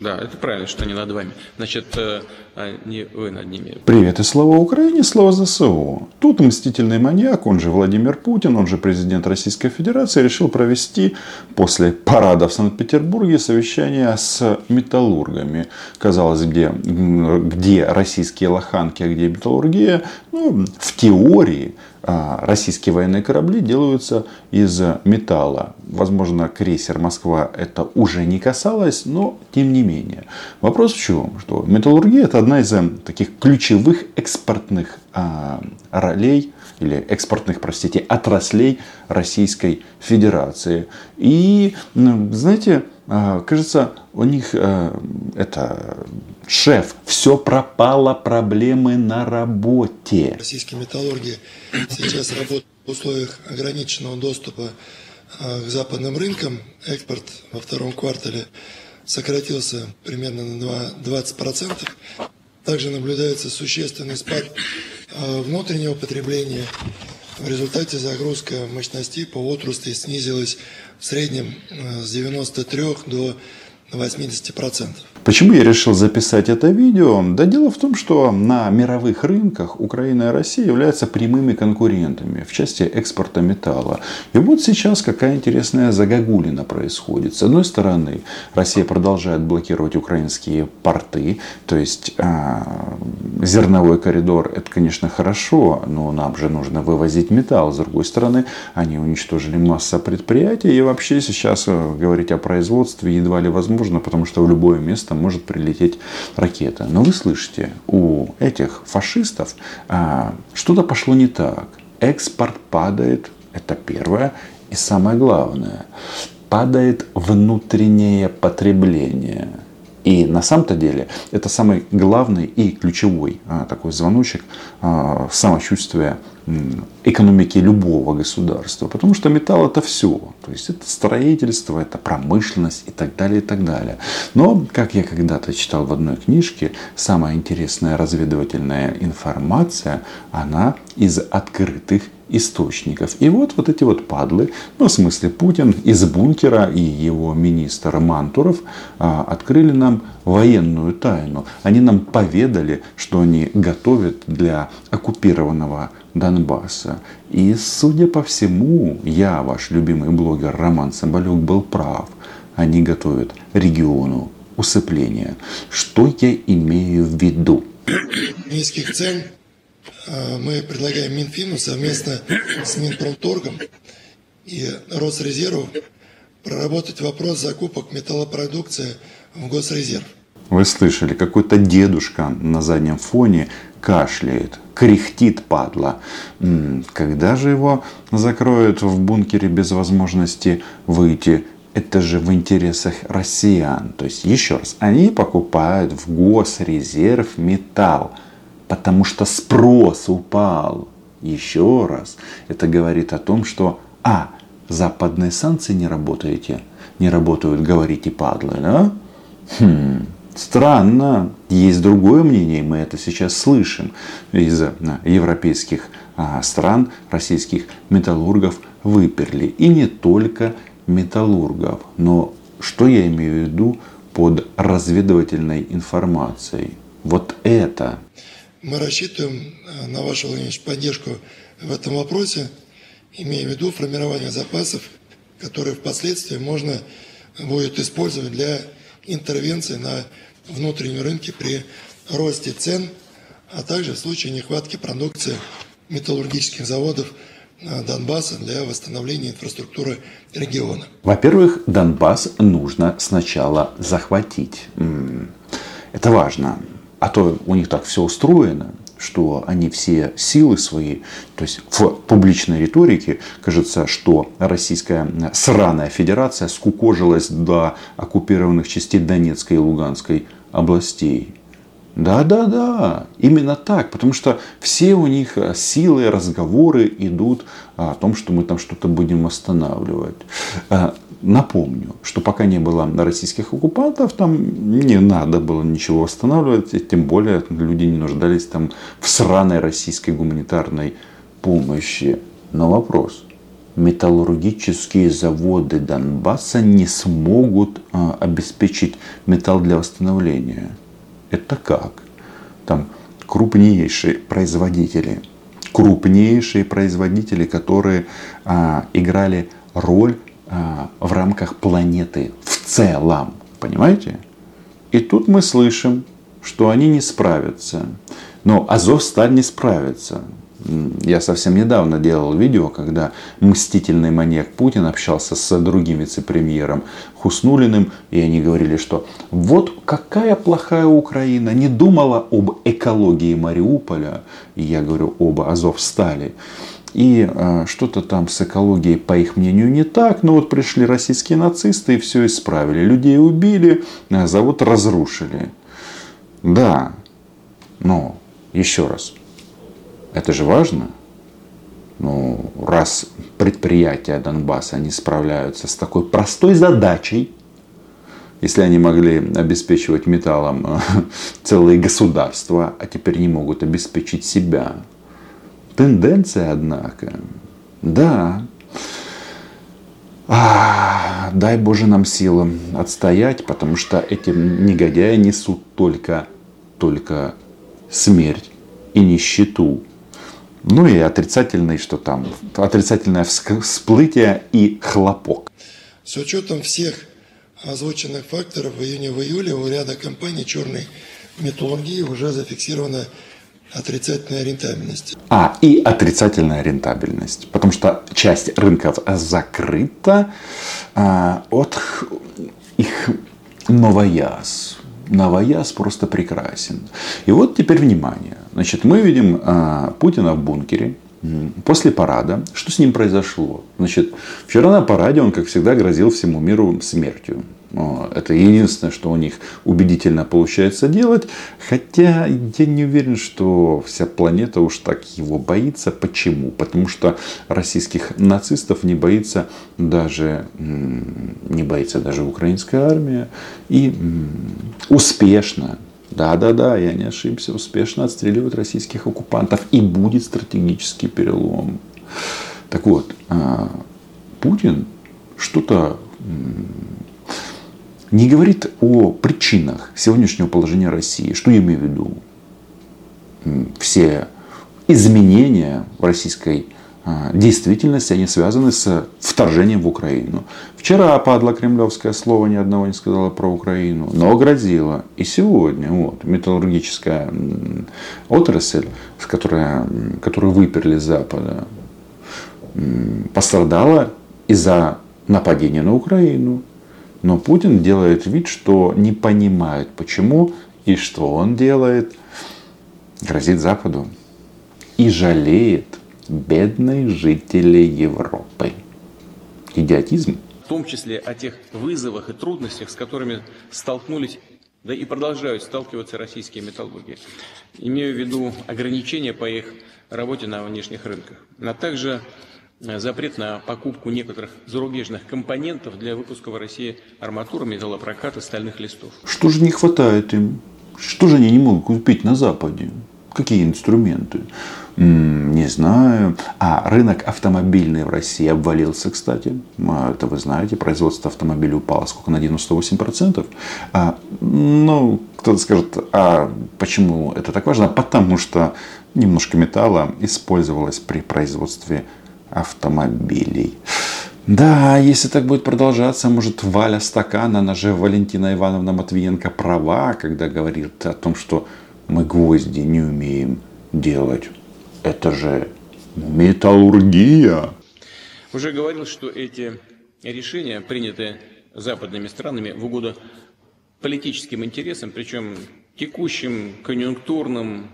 Да, это правильно, что они над вами. Значит, э, а не вы над ними. Привет и слава Украине, слава ЗСУ. Тут мстительный маньяк, он же Владимир Путин, он же президент Российской Федерации, решил провести после парада в Санкт-Петербурге совещание с металлургами. Казалось, где, где российские лоханки, а где металлургия. Ну, в теории российские военные корабли делаются из металла. Возможно, крейсер Москва это уже не касалось, но тем не менее. Вопрос в чем? Что металлургия это одна из э, таких ключевых экспортных а, ролей или экспортных, простите, отраслей Российской Федерации. И, знаете, а, кажется, у них э, это шеф, все пропало, проблемы на работе. Российские металлурги сейчас работают в условиях ограниченного доступа э, к западным рынкам. Экспорт во втором квартале сократился примерно на 20%. Также наблюдается существенный спад э, внутреннего потребления. В результате загрузка мощностей по отрасли снизилась в среднем э, с 93 до 80%. Почему я решил записать это видео? Да дело в том, что на мировых рынках Украина и Россия являются прямыми конкурентами в части экспорта металла. И вот сейчас какая интересная загогулина происходит. С одной стороны, Россия продолжает блокировать украинские порты, то есть э, зерновой коридор это, конечно, хорошо, но нам же нужно вывозить металл. С другой стороны, они уничтожили массу предприятий и вообще сейчас э, говорить о производстве едва ли возможно, потому что в любое место может прилететь ракета. Но вы слышите, у этих фашистов а, что-то пошло не так. Экспорт падает, это первое. И самое главное, падает внутреннее потребление. И на самом-то деле это самый главный и ключевой а, такой звоночек а, самочувствия экономики любого государства. Потому что металл это все. То есть это строительство, это промышленность и так далее, и так далее. Но, как я когда-то читал в одной книжке, самая интересная разведывательная информация, она из открытых источников. И вот вот эти вот падлы, ну в смысле Путин из бункера и его министр Мантуров а, открыли нам военную тайну. Они нам поведали, что они готовят для оккупированного Донбасса. И, судя по всему, я, ваш любимый блогер Роман Соболюк, был прав. Они готовят региону усыпления. Что я имею в виду? Низких цен мы предлагаем Минфину совместно с Минпромторгом и Росрезервом проработать вопрос закупок металлопродукции в Госрезерв. Вы слышали, какой-то дедушка на заднем фоне кашляет, кряхтит падла. Когда же его закроют в бункере без возможности выйти? Это же в интересах россиян. То есть, еще раз, они покупают в госрезерв металл, потому что спрос упал. Еще раз, это говорит о том, что, а, западные санкции не работаете, не работают, говорите, падлы, да? Хм, Странно, есть другое мнение, мы это сейчас слышим из э, европейских а, стран, российских металлургов выперли. И не только металлургов. Но что я имею в виду под разведывательной информацией? Вот это. Мы рассчитываем э, на вашу Владимирович, поддержку в этом вопросе, имея в виду формирование запасов, которые впоследствии можно будет использовать для интервенции на внутреннем рынке при росте цен, а также в случае нехватки продукции металлургических заводов э, Донбасса для восстановления инфраструктуры региона. Во-первых, Донбасс нужно сначала захватить. Это важно. А то у них так все устроено, что они все силы свои, то есть в публичной риторике кажется, что Российская сраная федерация скукожилась до оккупированных частей Донецкой и Луганской областей. Да, да, да, именно так, потому что все у них э, силы, разговоры идут о том, что мы там что-то будем восстанавливать. Э, напомню, что пока не было российских оккупантов, там не надо было ничего восстанавливать, и тем более люди не нуждались там в сраной российской гуманитарной помощи. Но вопрос, металлургические заводы Донбасса не смогут а, обеспечить металл для восстановления. Это как? Там крупнейшие производители, крупнейшие производители, которые а, играли роль а, в рамках планеты в целом. Понимаете? И тут мы слышим, что они не справятся. Но Азовсталь не справится. Я совсем недавно делал видео, когда мстительный маньяк Путин общался с другим вице-премьером Хуснулиным, и они говорили, что вот какая плохая Украина, не думала об экологии Мариуполя, и я говорю об Азовстале. И э, что-то там с экологией, по их мнению, не так. Но вот пришли российские нацисты и все исправили. Людей убили, а завод разрушили. Да, но еще раз, это же важно. Ну, раз предприятия Донбасса не справляются с такой простой задачей, если они могли обеспечивать металлом э, целые государства, а теперь не могут обеспечить себя. Тенденция, однако, да, а, дай Боже нам силы отстоять, потому что эти негодяи несут только, только смерть и нищету. Ну и отрицательный, что там, отрицательное всплытие и хлопок. С учетом всех озвученных факторов в июне в июле у ряда компаний черной металлургии уже зафиксирована отрицательная рентабельность. А, и отрицательная рентабельность. Потому что часть рынков закрыта а, от их новояз. Новояз просто прекрасен. И вот теперь внимание. Значит, мы видим а, Путина в бункере после парада. Что с ним произошло? Значит, вчера на параде он, как всегда, грозил всему миру смертью. Это единственное, что у них убедительно получается делать. Хотя я не уверен, что вся планета уж так его боится. Почему? Потому что российских нацистов не боится даже, не боится даже украинская армия. И успешно, да-да-да, я не ошибся, успешно отстреливают российских оккупантов. И будет стратегический перелом. Так вот, а, Путин что-то не говорит о причинах сегодняшнего положения России. Что я имею в виду? Все изменения в российской действительности, они связаны с вторжением в Украину. Вчера падла кремлевское слово, ни одного не сказала про Украину, но грозила. И сегодня вот, металлургическая отрасль, которая, которую выперли с Запада, пострадала из-за нападения на Украину. Но Путин делает вид, что не понимает, почему и что он делает. Грозит Западу. И жалеет бедных жителей Европы. Идиотизм. В том числе о тех вызовах и трудностях, с которыми столкнулись да и продолжают сталкиваться российские металлурги. Имею в виду ограничения по их работе на внешних рынках, а также Э, запрет на покупку некоторых зарубежных компонентов для выпуска в России арматуры, металлопроката, стальных листов. Что же не хватает им? Что же они не могут купить на Западе? Какие инструменты? Не знаю. А рынок автомобильный в России обвалился, кстати. А, это вы знаете, производство автомобилей упало сколько? На 98%. А, ну, кто-то скажет, а почему это так важно? Потому что немножко металла использовалось при производстве автомобилей. Да, если так будет продолжаться, может Валя Стакан, она же Валентина Ивановна Матвиенко права, когда говорит о том, что мы гвозди не умеем делать. Это же металлургия. Уже говорил, что эти решения приняты западными странами в угоду политическим интересам, причем текущим, конъюнктурным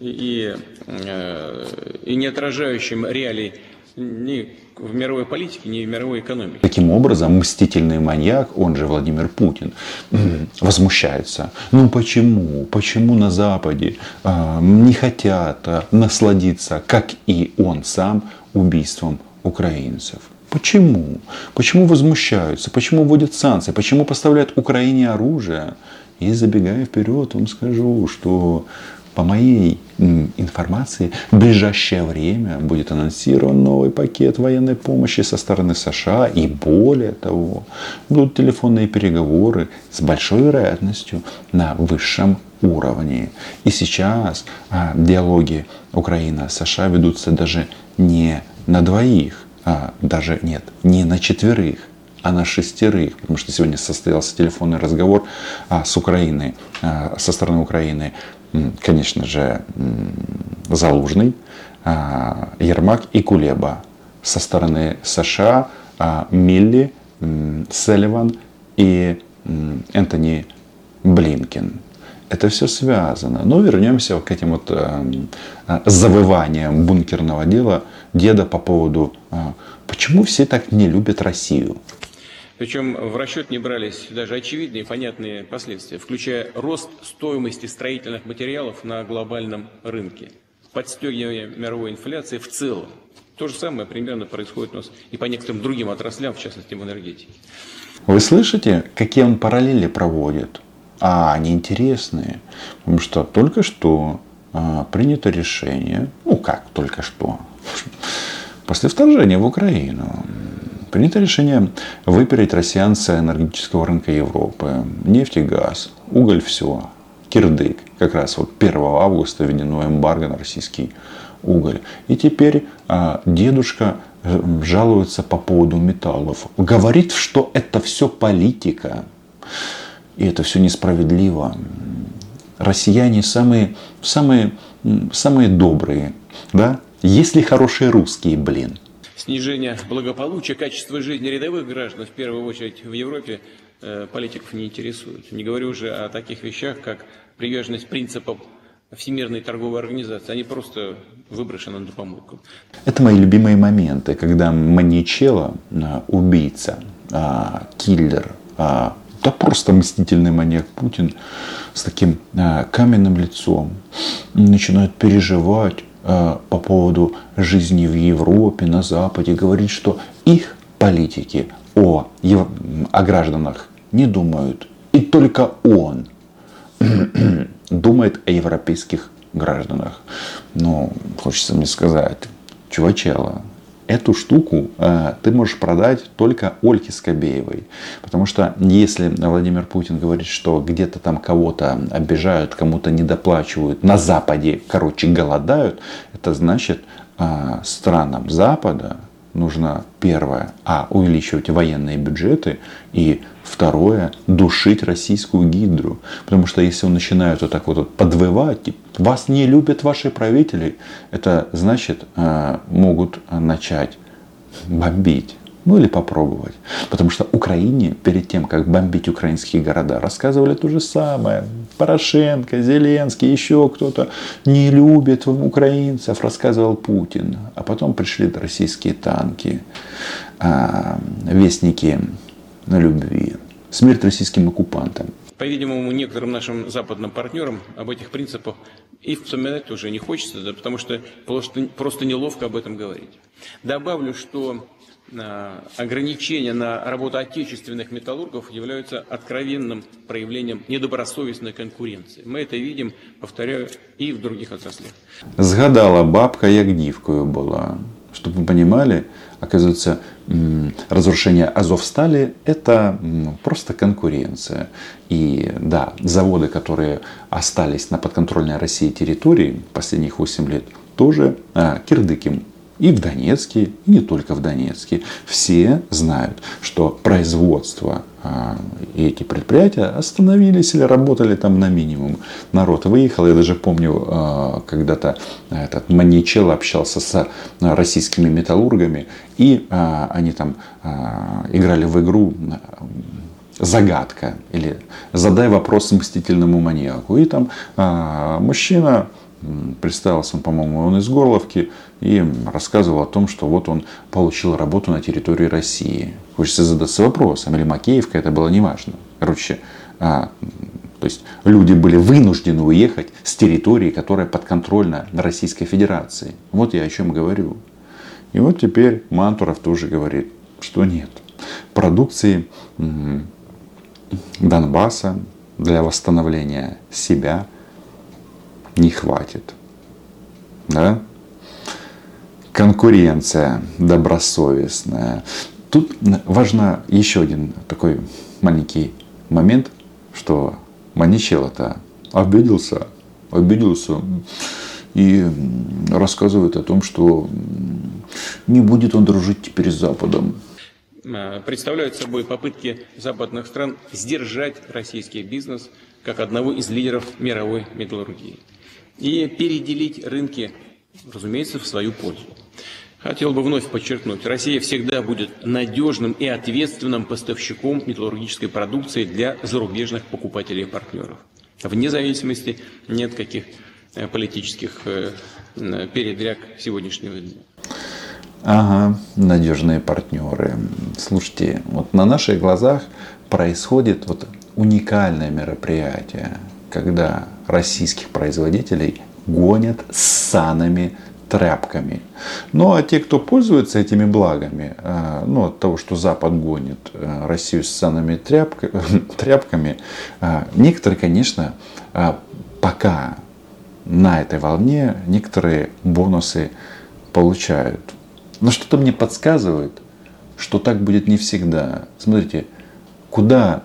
и, и, э, не отражающим реалий ни в мировой политике, ни в мировой экономике. Таким образом, мстительный маньяк, он же Владимир Путин, возмущается. Ну почему? Почему на Западе э, не хотят э, насладиться, как и он сам, убийством украинцев? Почему? Почему возмущаются? Почему вводят санкции? Почему поставляют Украине оружие? И забегая вперед, вам скажу, что по моей информации, в ближайшее время будет анонсирован новый пакет военной помощи со стороны США. И более того, будут телефонные переговоры с большой вероятностью на высшем уровне. И сейчас а, диалоги Украина-США ведутся даже не на двоих, а даже нет, не на четверых, а на шестерых, потому что сегодня состоялся телефонный разговор а, с Украиной, а, со стороны Украины, конечно же, Залужный, а, Ермак и Кулеба, со стороны США а, Милли, Селливан и Энтони Блинкен. Это все связано. Но вернемся к этим вот э, завываниям бункерного дела деда по поводу, почему все так не любят Россию. Причем в расчет не брались даже очевидные и понятные последствия, включая рост стоимости строительных материалов на глобальном рынке, подстегивание мировой инфляции в целом. То же самое примерно происходит у нас и по некоторым другим отраслям, в частности в энергетике. Вы слышите, какие он параллели проводит? А они интересные, потому что только что а, принято решение, ну как только что, после вторжения в Украину, принято решение выпереть россиян с энергетического рынка Европы. Нефть и газ, уголь все, кирдык. Как раз вот 1 августа введено эмбарго на российский уголь. И теперь а, дедушка э, жалуется по поводу металлов. Говорит, что это все политика. И это все несправедливо. Россияне самые, самые, самые добрые. Да? Есть ли хорошие русские, блин? Снижение благополучия, качества жизни рядовых граждан, в первую очередь в Европе, э, политиков не интересует. Не говорю уже о таких вещах, как приверженность принципам Всемирной торговой организации. Они просто выброшены на помойку. Это мои любимые моменты, когда маньячело, убийца, а, киллер, да просто мстительный маньяк Путин с таким э, каменным лицом начинает переживать э, по поводу жизни в Европе, на Западе, говорит, что их политики о, о гражданах не думают. И только он думает о европейских гражданах. Но хочется мне сказать, чувачела, эту штуку э, ты можешь продать только Ольге Скобеевой. Потому что если Владимир Путин говорит, что где-то там кого-то обижают, кому-то недоплачивают, на Западе, короче, голодают, это значит э, странам Запада нужно первое, а увеличивать военные бюджеты и второе, душить российскую гидру. Потому что если он начинает вот так вот подвывать, типа, вас не любят ваши правители, это значит э, могут начать бомбить. Ну или попробовать. Потому что Украине перед тем, как бомбить украинские города, рассказывали то же самое. Порошенко, Зеленский, еще кто-то не любит украинцев, рассказывал Путин. А потом пришли российские танки, а, вестники на любви. Смерть российским оккупантам. По-видимому, некоторым нашим западным партнерам об этих принципах и вспоминать уже не хочется, да, потому что просто, просто неловко об этом говорить. Добавлю, что ограничения на работу отечественных металлургов являются откровенным проявлением недобросовестной конкуренции. Мы это видим, повторяю, и в других отраслях. Згадала бабка, як дівкою была. Чтобы вы понимали, оказывается, разрушение Азовстали – это просто конкуренция. И да, заводы, которые остались на подконтрольной России территории последних 8 лет, тоже а, кирдык и в Донецке, и не только в Донецке. Все знают, что производство а, и эти предприятия остановились или работали там на минимум. Народ выехал. Я даже помню, а, когда-то этот Маничел общался с российскими металлургами, и а, они там играли в игру загадка или задай вопрос мстительному маньяку. И там мужчина представился, он, по-моему, он из Горловки, и рассказывал о том, что вот он получил работу на территории России. Хочется задаться вопросом, или Макеевка, это было неважно. Короче, а, то есть люди были вынуждены уехать с территории, которая подконтрольна Российской Федерации. Вот я о чем говорю. И вот теперь Мантуров тоже говорит, что нет. Продукции Донбасса для восстановления себя не хватит. Да? Конкуренция добросовестная. Тут важно еще один такой маленький момент, что Маничело-то обиделся, обиделся и рассказывает о том, что не будет он дружить теперь с Западом. А, представляют собой попытки западных стран сдержать российский бизнес как одного из лидеров мировой металлургии и переделить рынки, разумеется, в свою пользу. Хотел бы вновь подчеркнуть, Россия всегда будет надежным и ответственным поставщиком металлургической продукции для зарубежных покупателей и партнеров. Вне зависимости нет каких э, политических э, передряг сегодняшнего дня. Ага, надежные партнеры. Слушайте, вот на наших глазах происходит вот уникальное мероприятие, когда российских производителей гонят с санами тряпками. Ну а те, кто пользуется этими благами, э, ну от того, что Запад гонит э, Россию с санными тряпками, э, некоторые, конечно, пока на этой волне некоторые бонусы получают. Но что-то мне подсказывает, что так будет не всегда. Смотрите, куда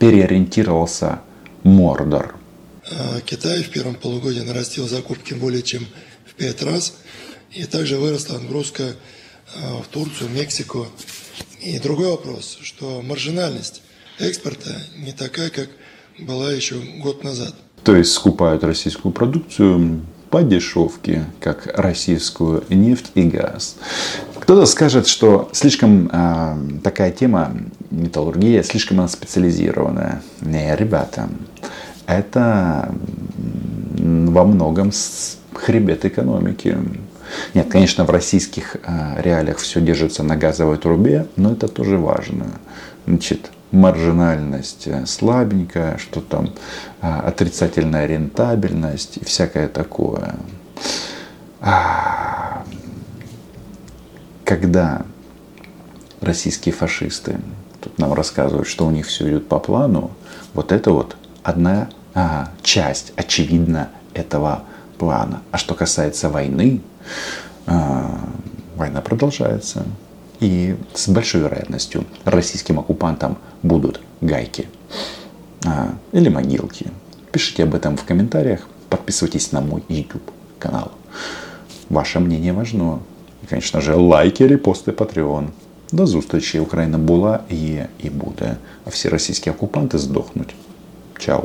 переориентировался Мордор. Китай в первом полугодии нарастил закупки более чем в пять раз. И также выросла нагрузка а, в Турцию, Мексику. И другой вопрос, что маржинальность экспорта не такая, как была еще год назад. То есть скупают российскую продукцию по дешевке, как российскую нефть и газ. Кто-то скажет, что слишком э, такая тема металлургия слишком она специализированная. Не, ребята, это во многом хребет экономики. Нет, конечно, в российских э, реалиях все держится на газовой трубе, но это тоже важно. Значит, маржинальность э, слабенькая, что там э, отрицательная рентабельность и всякое такое. А, когда российские фашисты тут нам рассказывают, что у них все идет по плану, вот это вот одна ага, часть, очевидно, этого плана. А что касается войны, а, война продолжается. И с большой вероятностью российским оккупантам будут гайки а, или могилки. Пишите об этом в комментариях. Подписывайтесь на мой YouTube канал. Ваше мнение важно. И, конечно же, лайки, репосты, Patreon. До зустрічі. Україна була, є і буде. А всі російські окупанти здохнуть. Чао.